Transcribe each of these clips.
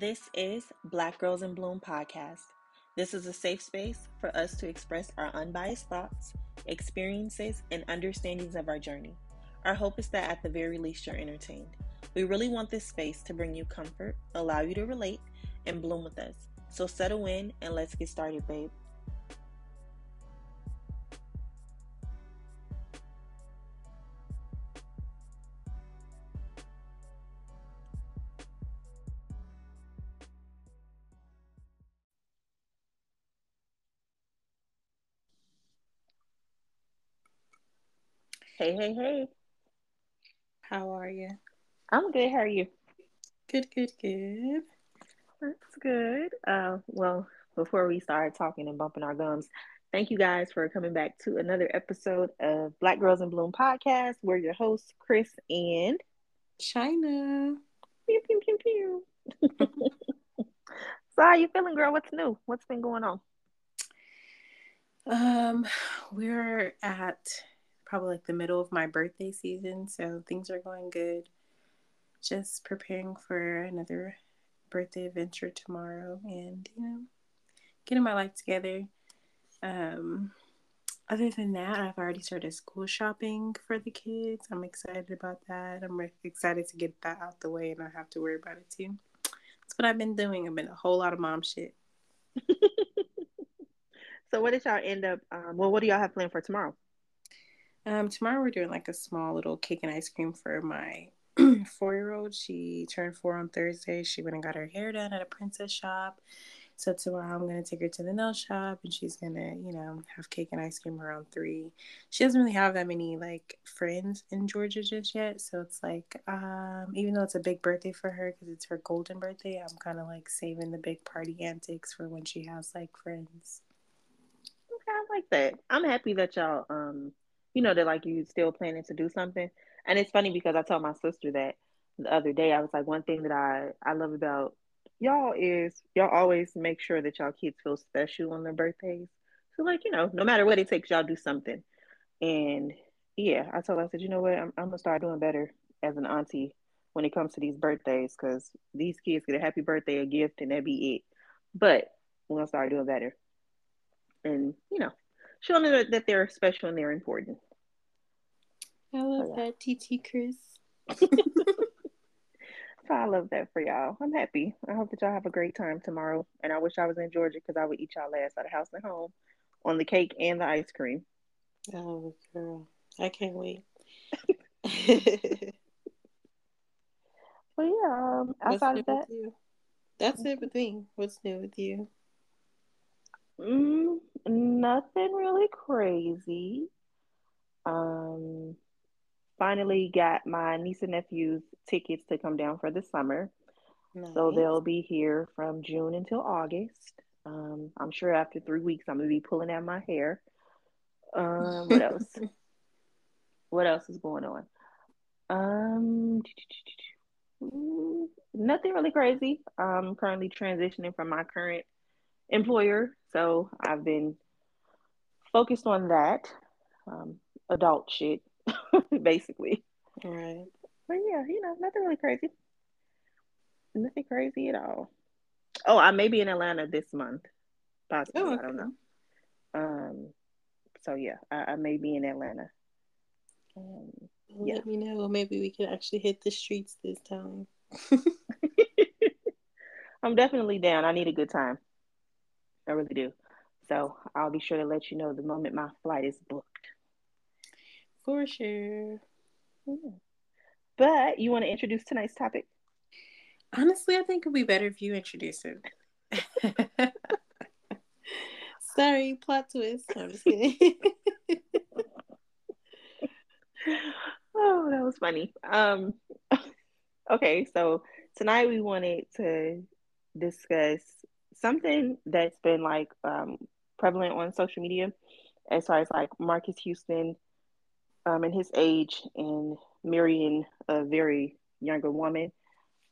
This is Black Girls in Bloom podcast. This is a safe space for us to express our unbiased thoughts, experiences, and understandings of our journey. Our hope is that at the very least you're entertained. We really want this space to bring you comfort, allow you to relate, and bloom with us. So settle in and let's get started, babe. Hey, hey, hey. How are you? I'm good. How are you? Good, good, good. That's good. Uh, well, before we start talking and bumping our gums, thank you guys for coming back to another episode of Black Girls in Bloom podcast. We're your hosts, Chris and China. Pew, pew, pew, pew. so, how you feeling, girl? What's new? What's been going on? Um, we're at probably like the middle of my birthday season, so things are going good. Just preparing for another birthday adventure tomorrow and you know, getting my life together. Um other than that, I've already started school shopping for the kids. I'm excited about that. I'm excited to get that out the way and not have to worry about it too. That's what I've been doing. I've been a whole lot of mom shit. so, what did y'all end up? Um, well, what do y'all have planned for tomorrow? Um, tomorrow we're doing like a small little cake and ice cream for my four year old. She turned four on Thursday. She went and got her hair done at a princess shop. So tomorrow I'm gonna take her to the nail shop and she's gonna, you know, have cake and ice cream around three. She doesn't really have that many like friends in Georgia just yet, so it's like, um, even though it's a big birthday for her because it's her golden birthday, I'm kind of like saving the big party antics for when she has like friends. Okay, I like that. I'm happy that y'all um you know that like you still planning to do something. And it's funny because I told my sister that the other day. I was like, one thing that I I love about y'all is y'all always make sure that y'all kids feel special on their birthdays. So like you know, no matter what it takes, y'all do something. And yeah, I told her I said, you know what, I'm, I'm gonna start doing better as an auntie when it comes to these birthdays because these kids get a happy birthday, a gift, and that be it. But we're gonna start doing better. And you know, showing them that they're special and they're important. I love so, that, TT Chris. so I love that for y'all. I'm happy. I hope that y'all have a great time tomorrow. And I wish I was in Georgia because I would eat y'all last at the house and home on the cake and the ice cream. Oh, girl. I can't wait. well, yeah, um, outside of that, that's it with me. What's new with you? Mm, nothing really crazy. Um, finally got my niece and nephew's tickets to come down for the summer. Nice. So they'll be here from June until August. Um, I'm sure after three weeks, I'm gonna be pulling out my hair. Um, what else? what else is going on? Um, nothing really crazy. I'm currently transitioning from my current employer, so I've been focused on that. Um, adult shit, basically. Right. But yeah, you know, nothing really crazy. Nothing crazy at all. Oh, I may be in Atlanta this month. Possibly. Oh, okay. I don't know. Um so yeah, I, I may be in Atlanta. Um, yeah. Let me know. Maybe we can actually hit the streets this time. I'm definitely down. I need a good time. I really do. So I'll be sure to let you know the moment my flight is booked. For sure. Yeah. But you want to introduce tonight's topic? Honestly, I think it'd be better if you introduce it. Sorry, plot twist. I'm just kidding. oh, that was funny. Um, okay, so tonight we wanted to discuss something that's been like um, prevalent on social media as far as like Marques Houston um, and his age and marrying a very younger woman.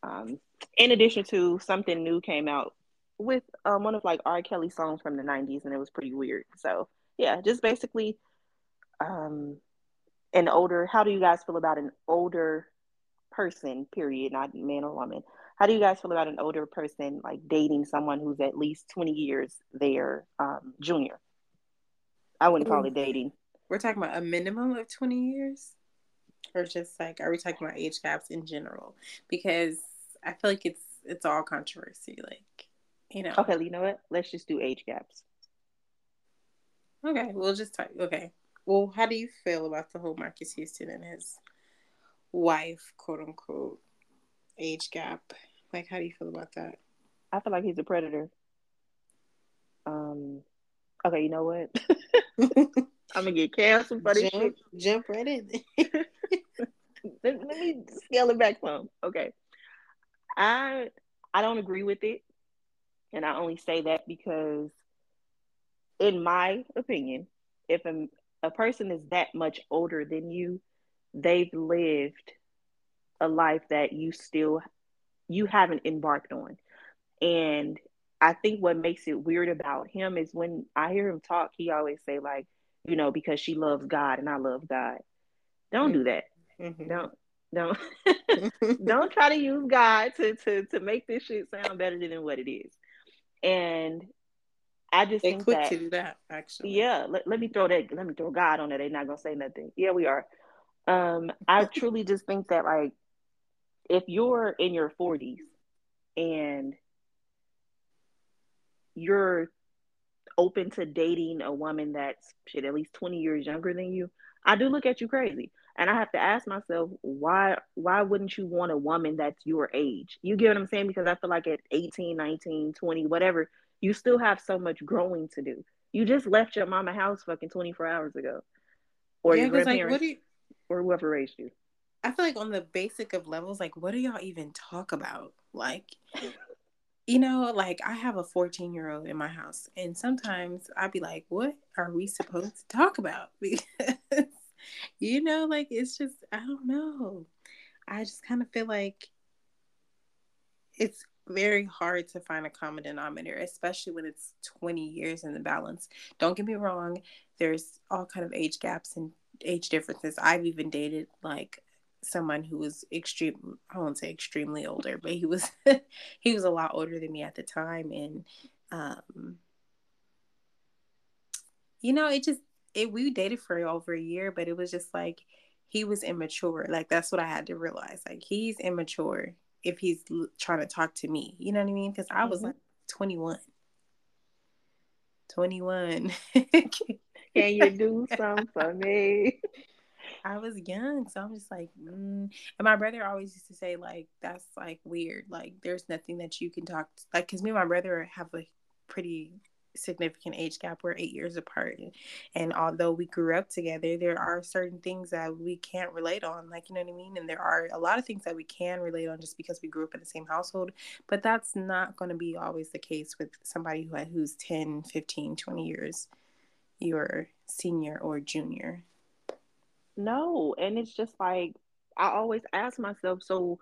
Um, in addition to something new came out with um, one of like R. Kelly songs from the 90s and it was pretty weird. So yeah, just basically um, an older, how do you guys feel about an older person, period, not man or woman, how do you guys feel about an older person like dating someone who's at least 20 years their um, junior? I wouldn't call it dating. We're talking about a minimum of 20 years? Or just like are we talking about age gaps in general? Because I feel like it's it's all controversy. Like, you know. Okay, you know what? Let's just do age gaps. Okay, we'll just talk okay. Well, how do you feel about the whole Marques Houston and his wife, quote unquote, age gap? Like, how do you feel about that? I feel like he's a predator. Um. Okay, you know what? I'm gonna get canceled for this jump, shit. Jump right in. let, let me scale it back some. Okay. I I don't agree with it. And I only say that because in my opinion, if a, a person is that much older than you, they've lived a life that you still you haven't embarked on. And I think what makes it weird about him is when I hear him talk, he always say like, you know, because she loves God and I love God. Don't do that. Mm-hmm. Don't don't don't try to use God to to to make this shit sound better than what it is. And I just they think quick that, to do that actually. Yeah, let, let me throw that let me throw God on it. They're not gonna say nothing. Yeah, we are. Um, I truly just think that like if you're in your 40s and you're open to dating a woman that's shit at least 20 years younger than you, I do look at you crazy. And I have to ask myself, why why wouldn't you want a woman that's your age? You get what I'm saying? Because I feel like at 18, 19, 20, whatever, you still have so much growing to do. You just left your mama house fucking 24 hours ago. Or yeah, your grandparents like, you, or whoever raised you. I feel like on the basic of levels, like what do y'all even talk about? Like you know, like I have a 14 year old in my house, and sometimes I'd be like, what are we supposed to talk about? Because, you know, like it's just, I don't know. I just kind of feel like it's very hard to find a common denominator, especially when it's 20 years in the balance. Don't get me wrong, there's all kind of age gaps and age differences. I've even dated like someone who was extreme I won't say extremely older, but he was he was a lot older than me at the time and um you know, it just it we dated for over a year, but it was just like he was immature. Like that's what I had to realize. Like he's immature if he's l- trying to talk to me. You know what I mean? Cuz I was mm-hmm. like 21. 21. Can you do something for me? I was young, so I'm just like, mm. and my brother always used to say like, that's like weird. Like, there's nothing that you can talk to. like, cause me and my brother have a pretty significant age gap. We're eight years apart, and although we grew up together, there are certain things that we can't relate on. Like, you know what I mean? And there are a lot of things that we can relate on just because we grew up in the same household. But that's not going to be always the case with somebody who who's 10, 15, 20 years your senior or junior. No, and it's just like I always ask myself, so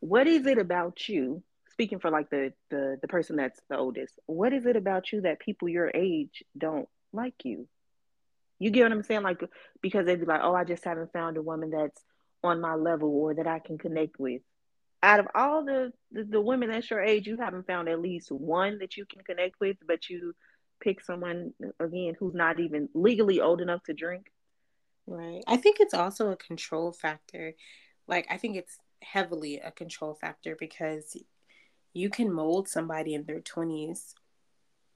what is it about you? Speaking for like the the the person that's the oldest, what is it about you that people your age don't like you? You get what I'm saying? Like because they'd be like, "Oh, I just haven't found a woman that's on my level or that I can connect with." Out of all the, the the women that's your age, you haven't found at least one that you can connect with, but you pick someone again who's not even legally old enough to drink. Right. I think it's also a control factor. Like, I think it's heavily a control factor because you can mold somebody in their 20s,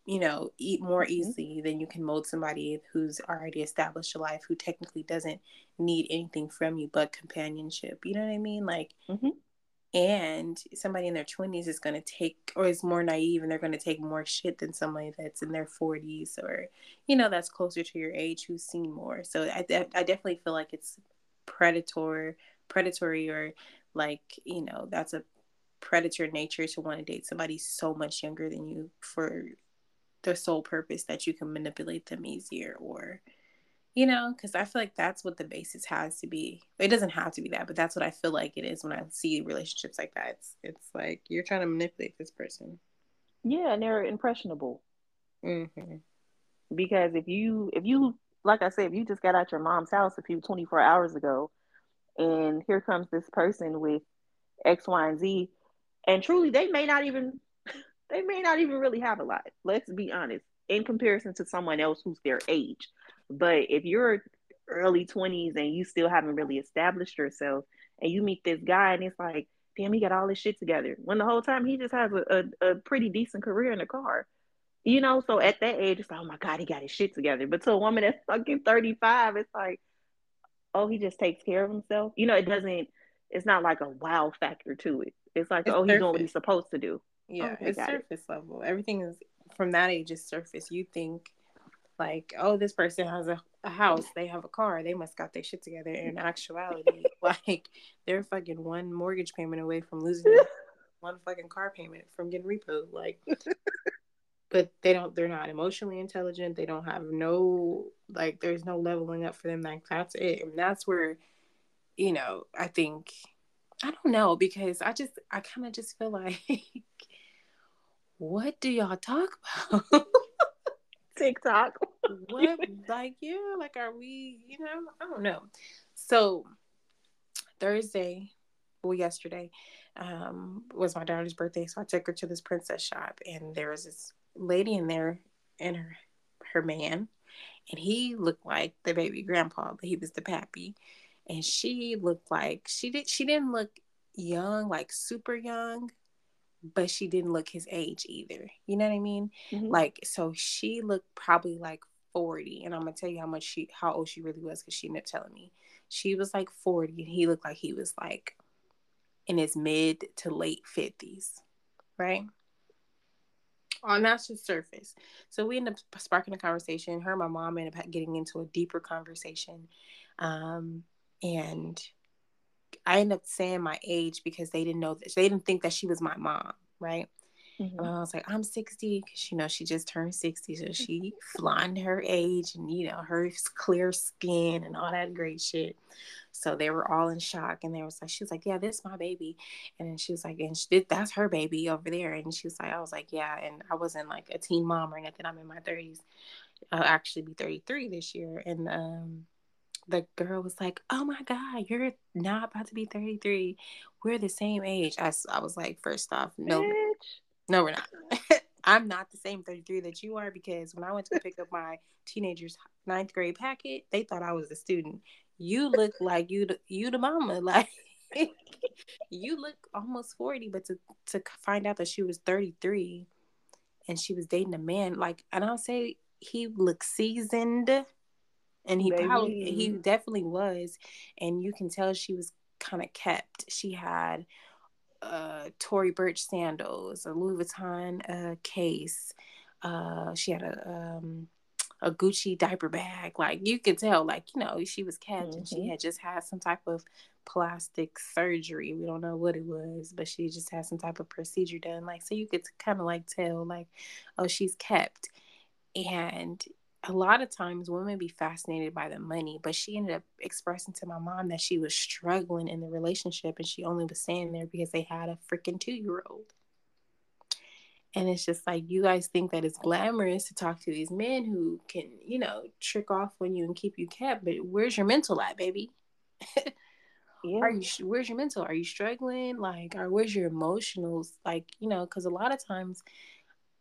you know, eat more mm-hmm. easily than you can mold somebody who's already established a life who technically doesn't need anything from you but companionship. You know what I mean? Like, mm-hmm and somebody in their 20s is going to take or is more naive and they're going to take more shit than somebody that's in their 40s or you know that's closer to your age who's seen more. So i, I definitely feel like it's predator predatory or like you know that's a predator nature to want to date somebody so much younger than you for the sole purpose that you can manipulate them easier or you know because i feel like that's what the basis has to be it doesn't have to be that but that's what i feel like it is when i see relationships like that it's it's like you're trying to manipulate this person yeah and they're impressionable mm-hmm. because if you if you like i said if you just got out your mom's house a few 24 hours ago and here comes this person with X, Y, and Z. And truly, they may not even they may not even really have a lot. Let's be honest, in comparison to someone else who's their age. But if you're early 20s and you still haven't really established yourself, and you meet this guy and it's like, damn, he got all this shit together. When the whole time he just has a, a, a pretty decent career in the car. You know, so at that age, it's like, oh my God, he got his shit together. But to a woman that's fucking 35, it's like, oh, he just takes care of himself. You know, it doesn't, it's not like a wow factor to it. It's like, it's oh, surface. he's doing what he's supposed to do. Yeah, okay, it's surface it. level. Everything is from that age is surface. You think like, oh, this person has a, a house, they have a car, they must got their shit together. In actuality, like they're fucking one mortgage payment away from losing one fucking car payment from getting repo. Like but they don't they're not emotionally intelligent they don't have no like there's no leveling up for them like that's it and that's where you know i think i don't know because i just i kind of just feel like what do y'all talk about? Tiktok. What like yeah like are we you know i don't know. So thursday well yesterday um was my daughter's birthday so i took her to this princess shop and there was this lady in there and her her man, and he looked like the baby grandpa, but he was the pappy, and she looked like she did. She didn't look young, like super young, but she didn't look his age either. You know what I mean? Mm-hmm. Like so, she looked probably like forty, and I'm gonna tell you how much she, how old she really was, because she ended up telling me she was like forty, and he looked like he was like in his mid to late fifties, right? on that's just surface. So we end up sparking a conversation. Her and my mom ended up getting into a deeper conversation. Um, and I ended up saying my age because they didn't know that they didn't think that she was my mom, right? Mm-hmm. And I was like, I'm 60 because you know she just turned 60, so she flying her age and you know her clear skin and all that great shit. So they were all in shock, and they was like, she was like, yeah, this is my baby, and then she was like, and she, that's her baby over there, and she was like, I was like, yeah, and I wasn't like a teen mom or anything. I'm in my 30s. I'll actually be 33 this year, and um the girl was like, "Oh my god, you're not about to be 33. We're the same age." I, I was like, first off, no, Bitch. No, we're not. I'm not the same 33 that you are because when I went to pick up my teenager's ninth grade packet, they thought I was a student. You look like you the, you the mama. Like you look almost 40, but to to find out that she was 33 and she was dating a man, like and I'll say he looked seasoned and he Baby. probably he definitely was. And you can tell she was kind of kept. She had uh, Tory Burch sandals, a Louis Vuitton uh, case. Uh, she had a um, a Gucci diaper bag. Like you could tell, like you know, she was kept, mm-hmm. and she mm-hmm. had just had some type of plastic surgery. We don't know what it was, but she just had some type of procedure done. Like so, you could kind of like tell, like, oh, she's kept. And a lot of times women be fascinated by the money, but she ended up expressing to my mom that she was struggling in the relationship and she only was staying there because they had a freaking two year old. And it's just like you guys think that it's glamorous to talk to these men who can, you know, trick off on you and keep you kept, but where's your mental at, baby? yeah. Are you where's your mental? Are you struggling? Like, or where's your emotionals? Like, you know, because a lot of times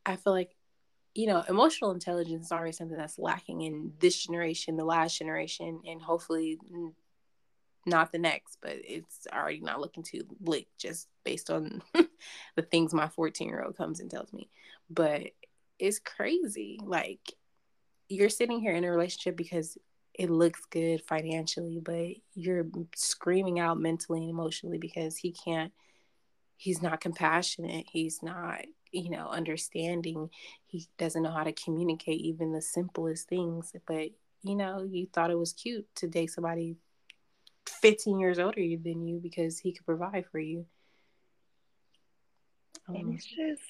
I feel like you know, emotional intelligence is already something that's lacking in this generation, the last generation, and hopefully not the next, but it's already not looking too bleak just based on the things my 14 year old comes and tells me. But it's crazy. Like, you're sitting here in a relationship because it looks good financially, but you're screaming out mentally and emotionally because he can't, he's not compassionate. He's not you know, understanding. He doesn't know how to communicate even the simplest things. But, you know, you thought it was cute to date somebody 15 years older than you because he could provide for you. Um, and it's just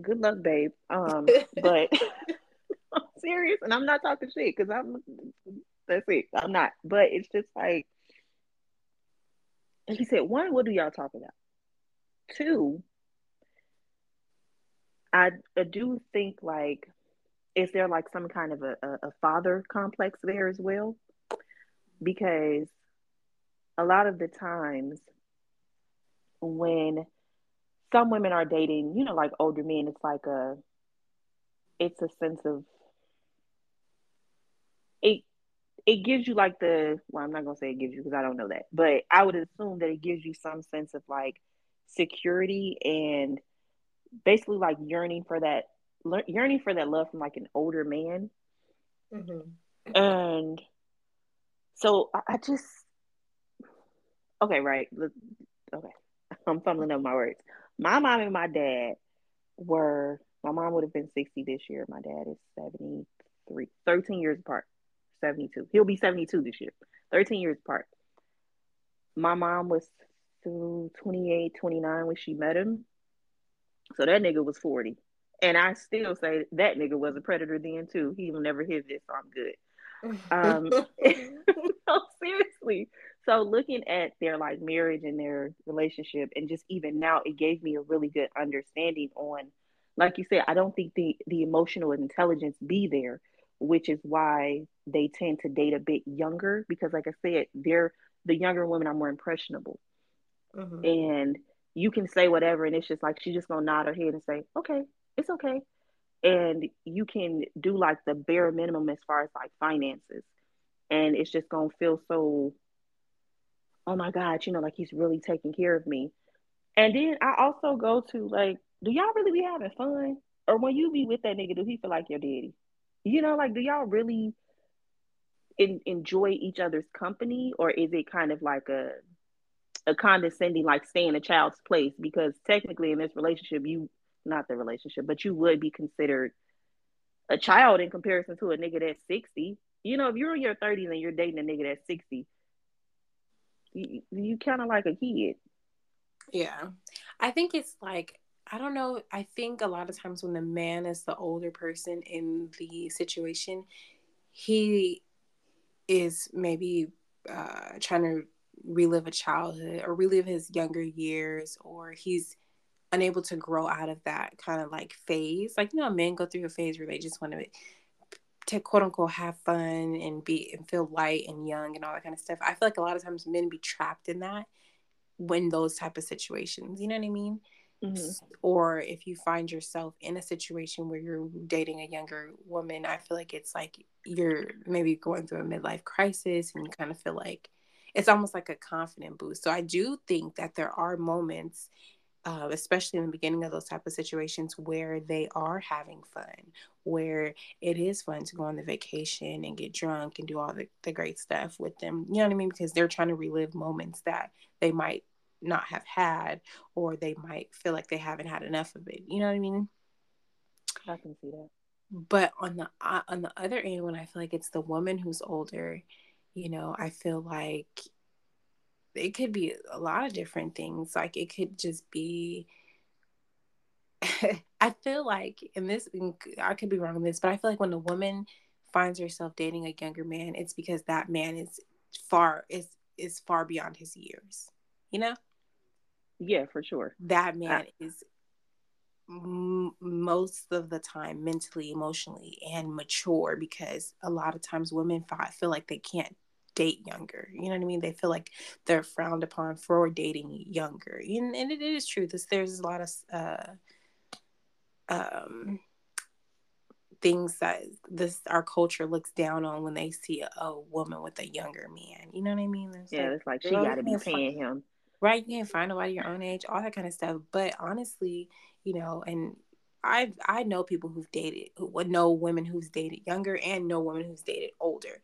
good luck, babe. Um, but I'm serious, and I'm not talking shit because I'm that's it. I'm not. But it's just like, you said, one, what do y'all talk about? Two, I, I do think like, is there like some kind of a, a, father complex there as well? Because a lot of the times when some women are dating, you know, like older men, it's like a it's a sense of it it gives you like the well i'm not going to say it gives you because i don't know that but i would assume that it gives you some sense of like security and basically like yearning for that yearning for that love from like an older man mm-hmm. and so I, I just okay right okay i'm fumbling up my words my mom and my dad were my mom would have been 60 this year my dad is 73 13 years apart 72. He'll be 72 this year, 13 years apart. My mom was 28, 29 when she met him. So that nigga was 40. And I still say that nigga was a predator then too. He will never hit this, so I'm good. Um, no, seriously. So looking at their like marriage and their relationship, and just even now, it gave me a really good understanding on, like you said, I don't think the the emotional intelligence be there which is why they tend to date a bit younger because like i said they're the younger women are more impressionable mm-hmm. and you can say whatever and it's just like she's just gonna nod her head and say okay it's okay. And you can do like the bare minimum as far as like finances. And it's just gonna feel so oh my god you know like he's really taking care of me. And then i also go to like do y'all really be having fun? Or when you be with that nigga do he feel like your daddy? You know, like, do y'all really in, enjoy each other's company, or is it kind of like a a condescending, like stay in a child's place? Because technically, in this relationship, you not the relationship, but you would be considered a child in comparison to a nigga that's sixty. You know, if you're in your thirties and you're dating a nigga that's sixty, you, you kind of like a kid. Yeah, I think it's like I don't know. I think a lot of times when the man is the older person in the situation, he is maybe uh, trying to relive a childhood or relive his younger years, or he's unable to grow out of that kind of like phase. Like, you know, men go through a phase where they just want to to quote unquote have fun and be and feel light and young and all that kind of stuff. I feel like a lot of times men be trapped in that when those type of situations. You know what I mean? Mm-hmm. Or if you find yourself in a situation where you're dating a younger woman, I feel like it's like you're maybe going through a midlife crisis and you kind of feel like it's almost like a confident boost. So I do think that there are moments, uh, especially in the beginning of those type of situations, where they are having fun, where it is fun to go on the vacation and get drunk and do all the, the great stuff with them. You know what I mean? Because they're trying to relive moments that they might not have had or they might feel like they haven't had enough of it you know what i mean i can see that but on the uh, on the other end when i feel like it's the woman who's older you know i feel like it could be a lot of different things like it could just be i feel like in this i could be wrong in this but i feel like when a woman finds herself dating a younger man it's because that man is far is is far beyond his years you know yeah, for sure. That man is m- most of the time mentally, emotionally, and mature because a lot of times women feel like they can't date younger. You know what I mean? They feel like they're frowned upon for dating younger. And, and it is true. This there's a lot of uh, um, things that this our culture looks down on when they see a, a woman with a younger man. You know what I mean? It's yeah, like, it's like she got to be paying him right? You can't find nobody your own age, all that kind of stuff. But honestly, you know, and I I know people who've dated, who would know women who's dated younger, and know women who's dated older,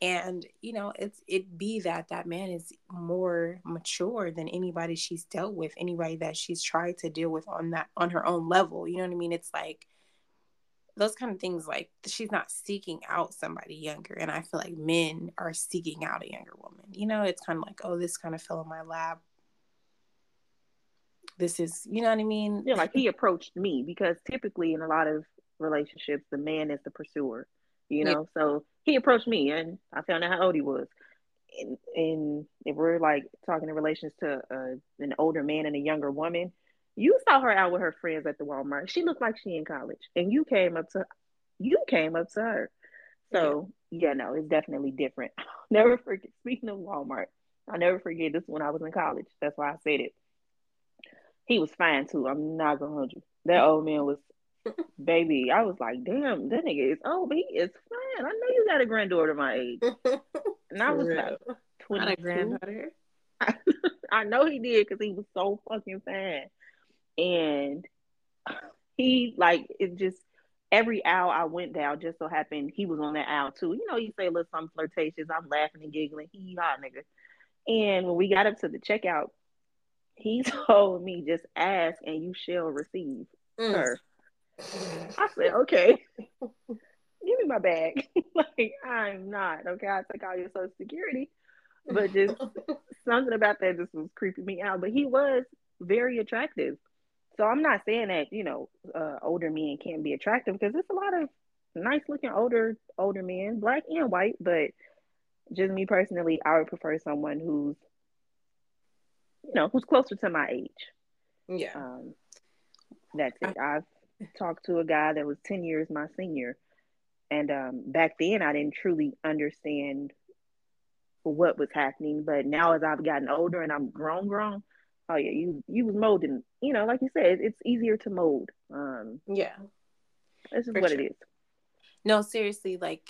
and you know, it's it be that that man is more mature than anybody she's dealt with, anybody that she's tried to deal with on that on her own level. You know what I mean? It's like those kind of things like she's not seeking out somebody younger and i feel like men are seeking out a younger woman you know it's kind of like oh this kind of fell in my lap this is you know what I mean? Yeah, like he approached me because typically in a lot of relationships the man is the pursuer, you know. Yeah. So he approached me and I found out how old he was. And, and if we're like talking in relations to uh, an older man and a younger woman, you saw her out with her friends at the Walmart. She looked like she in college, and you came up to you came up to her. So yeah, yeah no, it's definitely different. Never forget. Speaking of Walmart, I never forget this when I was in college. That's why I said it. He was fine too. I'm not gonna hold you. That mm-hmm. old man was baby. I was like, damn, that nigga is old, but he is fine. I know you got a granddaughter my age. And I was like 22. Not a granddaughter. I, I know he did because he was so fucking fine. And he like it just every aisle I went down just so happened he was on that aisle too. You know, you say a little something flirtatious. I'm laughing and giggling. He hot nigga. And when we got up to the checkout, he told me just ask and you shall receive mm. her. I said, okay. Give me my bag. like I'm not. Okay, I take all your social security. But just something about that just was creeping me out. But he was very attractive. So I'm not saying that you know uh, older men can't be attractive because there's a lot of nice looking older older men, black and white. But just me personally, I would prefer someone who's you know who's closer to my age. Yeah. Um, that's it. I, I've talked to a guy that was ten years my senior, and um, back then I didn't truly understand what was happening. But now as I've gotten older and I'm grown, grown, oh yeah, you you was molding. You know, like you said, it's easier to mold. Um, yeah, this is what sure. it is. No, seriously, like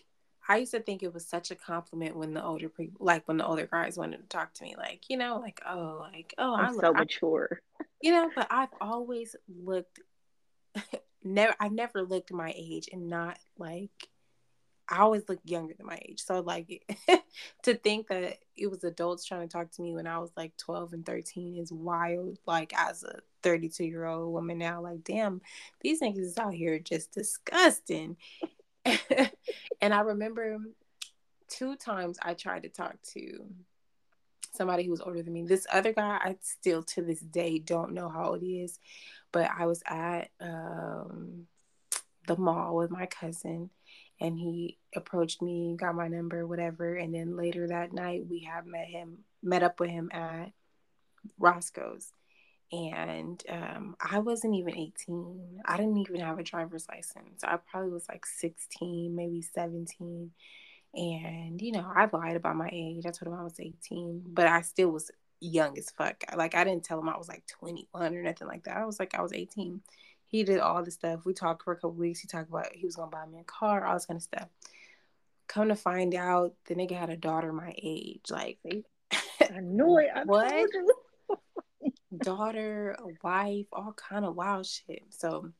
I used to think it was such a compliment when the older people, like when the older guys wanted to talk to me, like you know, like oh, like oh, I'm, I'm so mature. You know, but I've always looked. never, I've never looked my age and not like I always look younger than my age. So like to think that it was adults trying to talk to me when I was like 12 and 13 is wild. Like as a 32 year old woman now, like damn, these niggas is out here just disgusting. and I remember two times I tried to talk to somebody who was older than me. This other guy, I still to this day don't know how old he is, but I was at um, the mall with my cousin and he approached me, got my number, whatever. And then later that night, we have met him, met up with him at Roscoe's. And um, I wasn't even 18. I didn't even have a driver's license. I probably was like 16, maybe 17. And, you know, I lied about my age. I told him I was 18, but I still was young as fuck. Like, I didn't tell him I was like 21 or nothing like that. I was like, I was 18 he did all the stuff. We talked for a couple weeks. He talked about he was gonna buy me a car, all this kind of stuff. Come to find out, the nigga had a daughter my age. Like I knew it. I what? Daughter, a wife, all kind of wild shit. So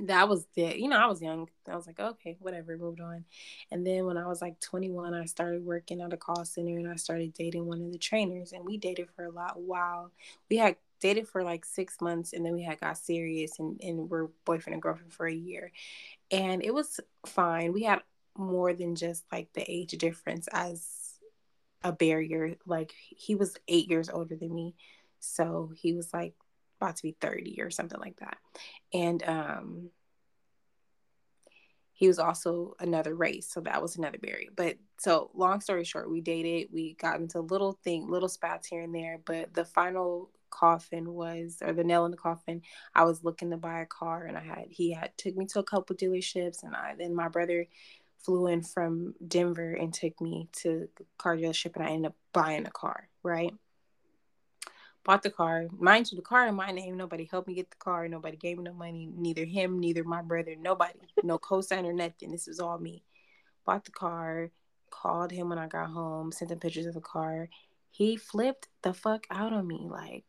that was it. You know, I was young. I was like, okay, whatever, moved on. And then when I was like 21, I started working at a call center and I started dating one of the trainers. And we dated for a lot while we had dated for like six months and then we had got serious and, and we're boyfriend and girlfriend for a year and it was fine we had more than just like the age difference as a barrier like he was eight years older than me so he was like about to be 30 or something like that. And um he was also another race so that was another barrier. But so long story short we dated we got into little thing little spats here and there but the final coffin was or the nail in the coffin i was looking to buy a car and i had he had took me to a couple dealerships and i then my brother flew in from denver and took me to car dealership and i ended up buying a car right bought the car. Mind you the car in my name nobody helped me get the car. Nobody gave me no money. Neither him neither my brother nobody. No co-sign or nothing. This was all me. Bought the car called him when i got home sent him pictures of the car. He flipped the fuck out on me like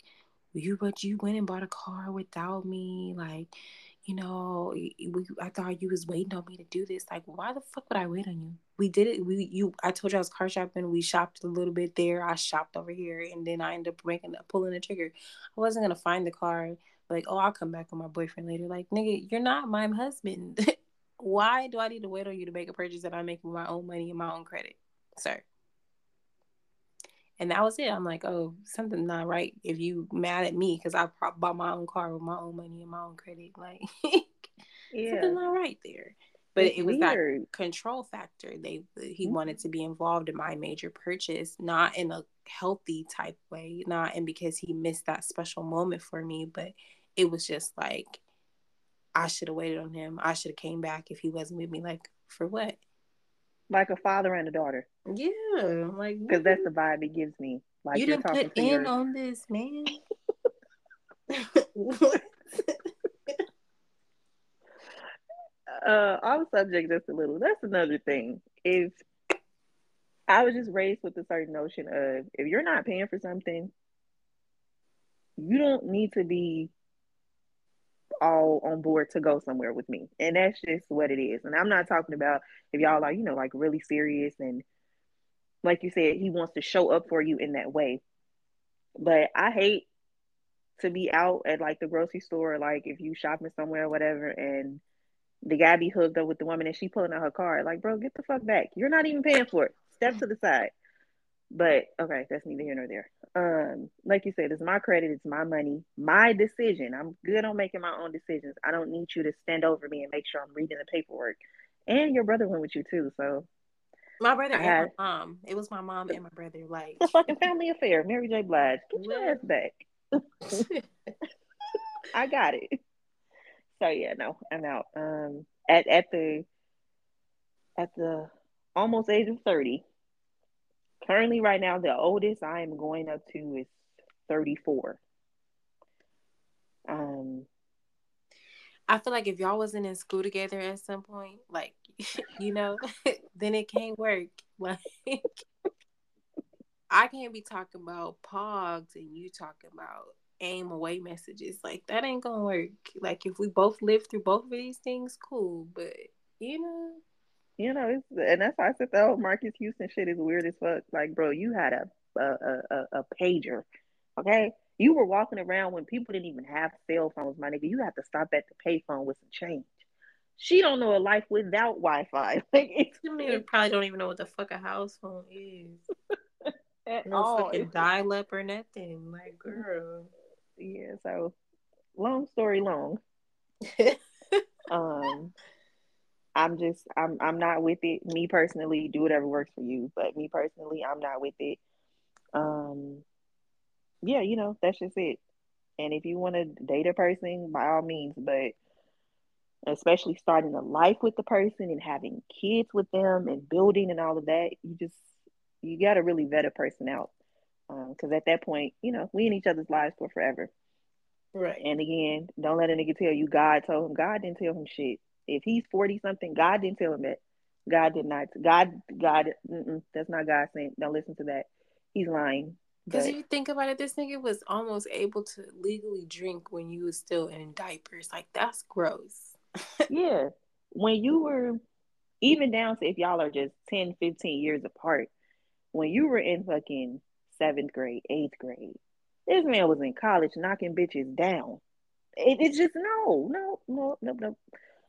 you but you went and bought a car without me like you know we, i thought you was waiting on me to do this. Like why the fuck would i wait on you? We did it. We you i told you i was car shopping. We shopped a little bit there. I shopped over here and then i ended up making pulling the trigger. I wasn't gonna find the car. Like oh i'll come back with my boyfriend later. Like nigga you're not my husband. Why do i need to wait on you to make a purchase that i'm making with my own money and my own credit sir and that was it. I'm like, oh, something's not right if you mad at me because I bought my own car with my own money and my own credit. Like, yeah. something's not right there. But it's it was weird. that control factor. They he mm-hmm. wanted to be involved in my major purchase, not in a healthy type way, not and because he missed that special moment for me, but it was just like I should have waited on him. I should have came back if he wasn't with me. Like for what? Like a father and a daughter. Yeah, like because that's the vibe it gives me. Like you didn't put in your... on this, man. uh, off subject just a little. That's another thing. Is I was just raised with a certain notion of if you're not paying for something, you don't need to be all on board to go somewhere with me. And that's just what it is. And I'm not talking about if y'all are, you know, like really serious and like you said, he wants to show up for you in that way. But I hate to be out at like the grocery store, like if you shopping somewhere or whatever, and the guy be hooked up with the woman and she pulling out her card. Like, bro, get the fuck back. You're not even paying for it. Step to the side. But okay, that's neither here nor there. Um, like you said, it's my credit, it's my money, my decision. I'm good on making my own decisions. I don't need you to stand over me and make sure I'm reading the paperwork. And your brother went with you too, so my brother I and had, my mom. It was my mom and my brother. Like it's a fucking family affair. Mary J. Blige, get your ass back. I got it. So yeah, no, I'm out. Um, at at the at the almost age of thirty. Currently, right now, the oldest I am going up to is thirty four. Um, I feel like if y'all wasn't in school together at some point, like you know, then it can't work. Like I can't be talking about pogs and you talking about AIM away messages. Like that ain't gonna work. Like if we both live through both of these things, cool. But you know, you know, and that's why I said the whole Marques Houston shit is weird as fuck. Like, bro, you had a a a, a pager, okay? You were walking around when people didn't even have cell phones, my nigga. You have to stop at the payphone with some change. She don't know a life without Wi-Fi. Like, it's, you probably don't even know what the fuck a house phone is. At no all. fucking dial up or nothing. Like, girl. Yeah, so long story long. um I'm just I'm I'm not with it. Me personally, do whatever works for you. But me personally, I'm not with it. Um yeah, you know, that's just it. And if you want to date a person, by all means, but especially starting a life with the person and having kids with them and building and all of that, you just you got to really vet a person out because um, at that point, you know, we in each other's lives for forever. Right. And again, don't let a nigga tell you God told him. God didn't tell him shit. If he's forty something, God didn't tell him that. God did not. God, God, that's not God saying. Don't listen to that. He's lying. Because if you think about it, this nigga was almost able to legally drink when you was still in diapers. Like that's gross. yeah. When you were even down to if y'all are just 10, 15 years apart, when you were in fucking seventh grade, eighth grade, this man was in college knocking bitches down. It, it's just no, no, no, no, no.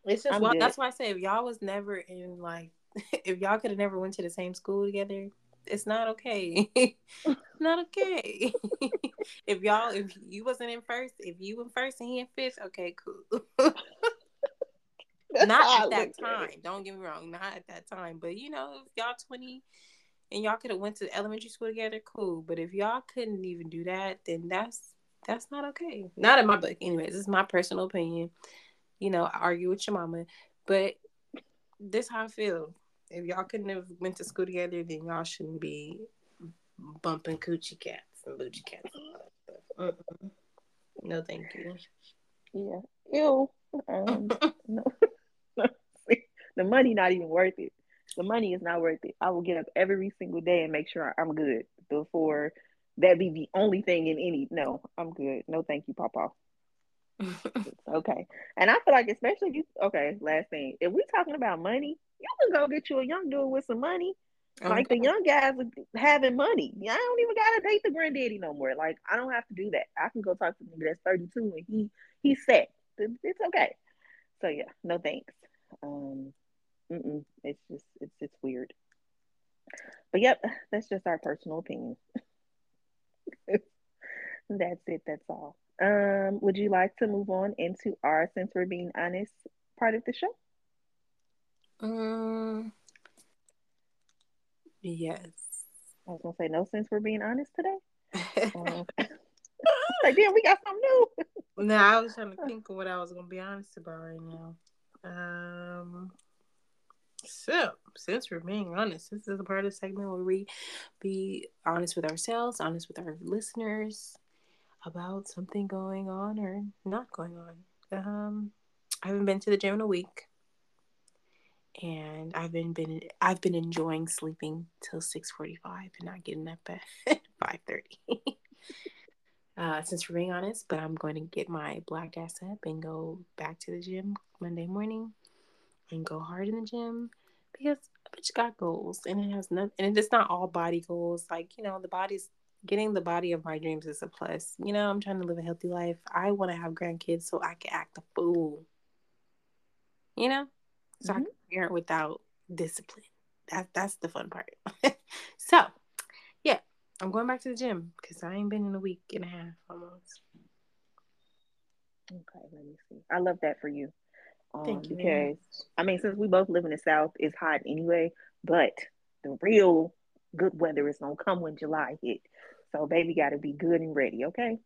It's just well, that's why I say if y'all was never in like if y'all could have never went to the same school together, it's not okay. not okay. if y'all if you wasn't in first, if you in first and he in fifth, okay, cool. not at that time. At Don't get me wrong, not at that time. But you know, if y'all twenty and y'all could have went to elementary school together, cool. But if y'all couldn't even do that, then that's that's not okay. Not in my book, anyways. This is my personal opinion. You know, argue with your mama, but this how I feel. If y'all couldn't have went to school together, then y'all shouldn't be bumping coochie cats and boochie cats. And no, thank you. Yeah. Ew. Um, no. the money not even worth it the money is not worth it. I will get up every single day and make sure I'm good before that be the only thing in any. No, I'm good. No, thank you, Papa. okay. And I feel like, especially if you, okay, last thing, if we're talking about money, you can go get you a young dude with some money. Okay. Like the young guys having money. I don't even gotta date the granddaddy no more. Like I don't have to do that. I can go talk to nigga that's 32 and he he's set. It's okay. So yeah, no thanks. Um Mm-mm. It's just it's it's weird. But yep, that's just our personal opinion. that's it. That's all. Um, would you like to move on into our since we're being honest part of the show? Um. Yes. I was gonna say no since we're being honest today. um, like damn, we got something new. no, I was trying to think of what I was gonna be honest about right now. Um. So, since we're being honest, this is a part of the segment where we be honest with ourselves, honest with our listeners about something going on or not going on. Um, I haven't been to the gym in a week, and I've been been I've been enjoying sleeping till six forty five and not getting up at five thirty. uh, since we're being honest, but I'm going to get my black ass up and go back to the gym Monday morning and go hard in the gym because a bitch got goals and it has nothing and it's not all body goals. Like, you know, the body's getting the body of my dreams is a plus. You know, I'm trying to live a healthy life. I want to have grandkids so I can act a fool. You know? So mm-hmm. I can parent without discipline. That that's the fun part. so yeah, I'm going back to the gym because I ain't been in a week and a half almost. Okay, let me see. I love that for you. Um, Thank you. Because I mean, since we both live in the South, it's hot anyway. But the real good weather is gonna come when July hit. So baby, got to be good and ready. Okay.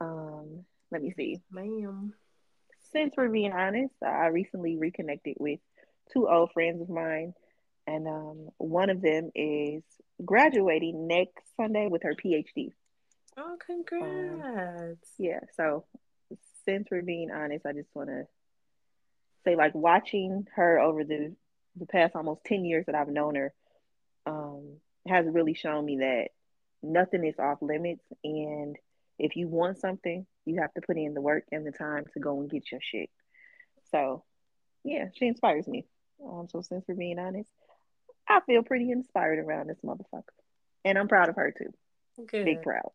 Um, let me see, ma'am. Since we're being honest, I recently reconnected with two old friends of mine, and um, one of them is graduating next Sunday with her PhD. Oh, congrats! Um, yeah. So since we're being honest, I just want to say like watching her over the the past almost 10 years that I've known her um, has really shown me that nothing is off limits and if you want something you have to put in the work and the time to go and get your shit. So yeah she inspires me. Um, so since we're being honest I feel pretty inspired around this motherfucker and I'm proud of her too. Good. big proud.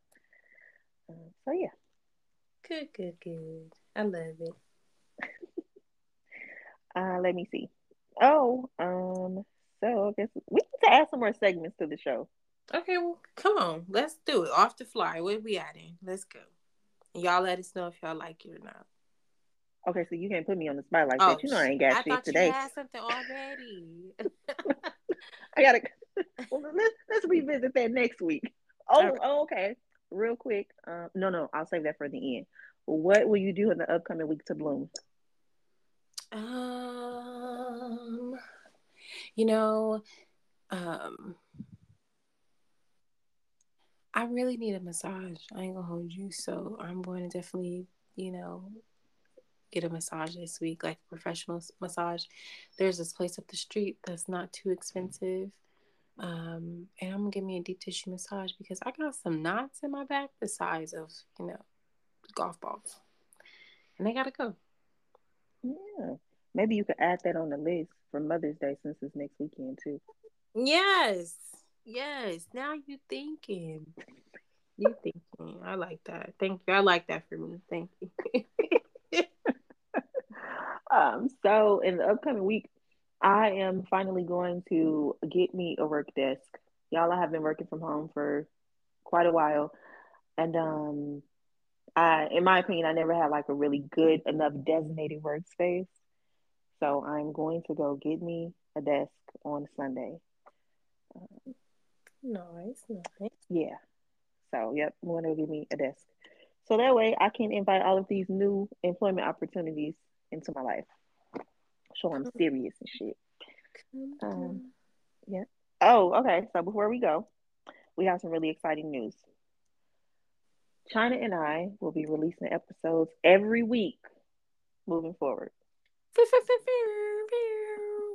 Uh, so yeah. Good good good. I love it. Uh, let me see. Oh, um, so I guess we need to add some more segments to the show. Okay, well, come on, let's do it. Off the fly, where we at in? Let's go. Y'all let us know if y'all like it or not. Okay, so you can't put me on the spot like oh, that. You know I ain't got I shit today. You had something already. I gotta. Well, let's let's revisit that next week. Oh, okay. oh, okay. Real quick. Um, no, no, I'll save that for the end. What will you do in the upcoming week to bloom? Um, you know, um, I really need a massage. I ain't gonna hold you, so I'm going to definitely, you know, get a massage this week, like a professional massage. There's this place up the street that's not too expensive. Um, and I'm gonna give me a deep tissue massage because I got some knots in my back the size of, you know, golf balls. And they gotta go. Yeah. Maybe you could add that on the list for Mother's Day since it's next weekend too. Yes. Yes. Now you thinking. You thinking. I like that. Thank you. I like that for me. Thank you. um, so in the upcoming week, I am finally going to get me a work desk. Y'all, I have been working from home for quite a while. And um I in my opinion, I never had like a really good enough designated workspace. So I'm going to go get me a desk on Sunday. Um, nice, nice. Yeah. So, yep, going to give me a desk. So that way I can invite all of these new employment opportunities into my life. Show I'm serious and shit. Um, yeah. Oh, okay. So before we go, we have some really exciting news. China and I will be releasing episodes every week moving forward.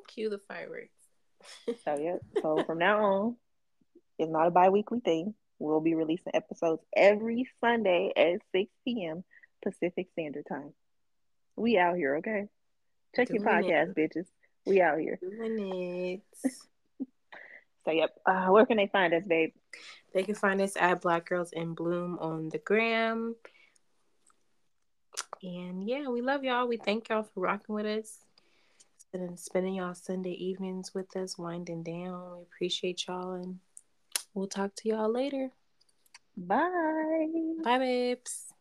Cue the fireworks. so yeah. So from now on, it's not a bi-weekly thing. We'll be releasing episodes every Sunday at 6 p.m. Pacific Standard Time. We out here, okay? Check Doing your podcast, it. bitches. We out here. Doing it. so yep. Uh, where can they find us, babe? They can find us at Black Girls in Bloom on the gram. And yeah, we love y'all. We thank y'all for rocking with us and spending y'all Sunday evenings with us, winding down. We appreciate y'all and we'll talk to y'all later. Bye. Bye, babes.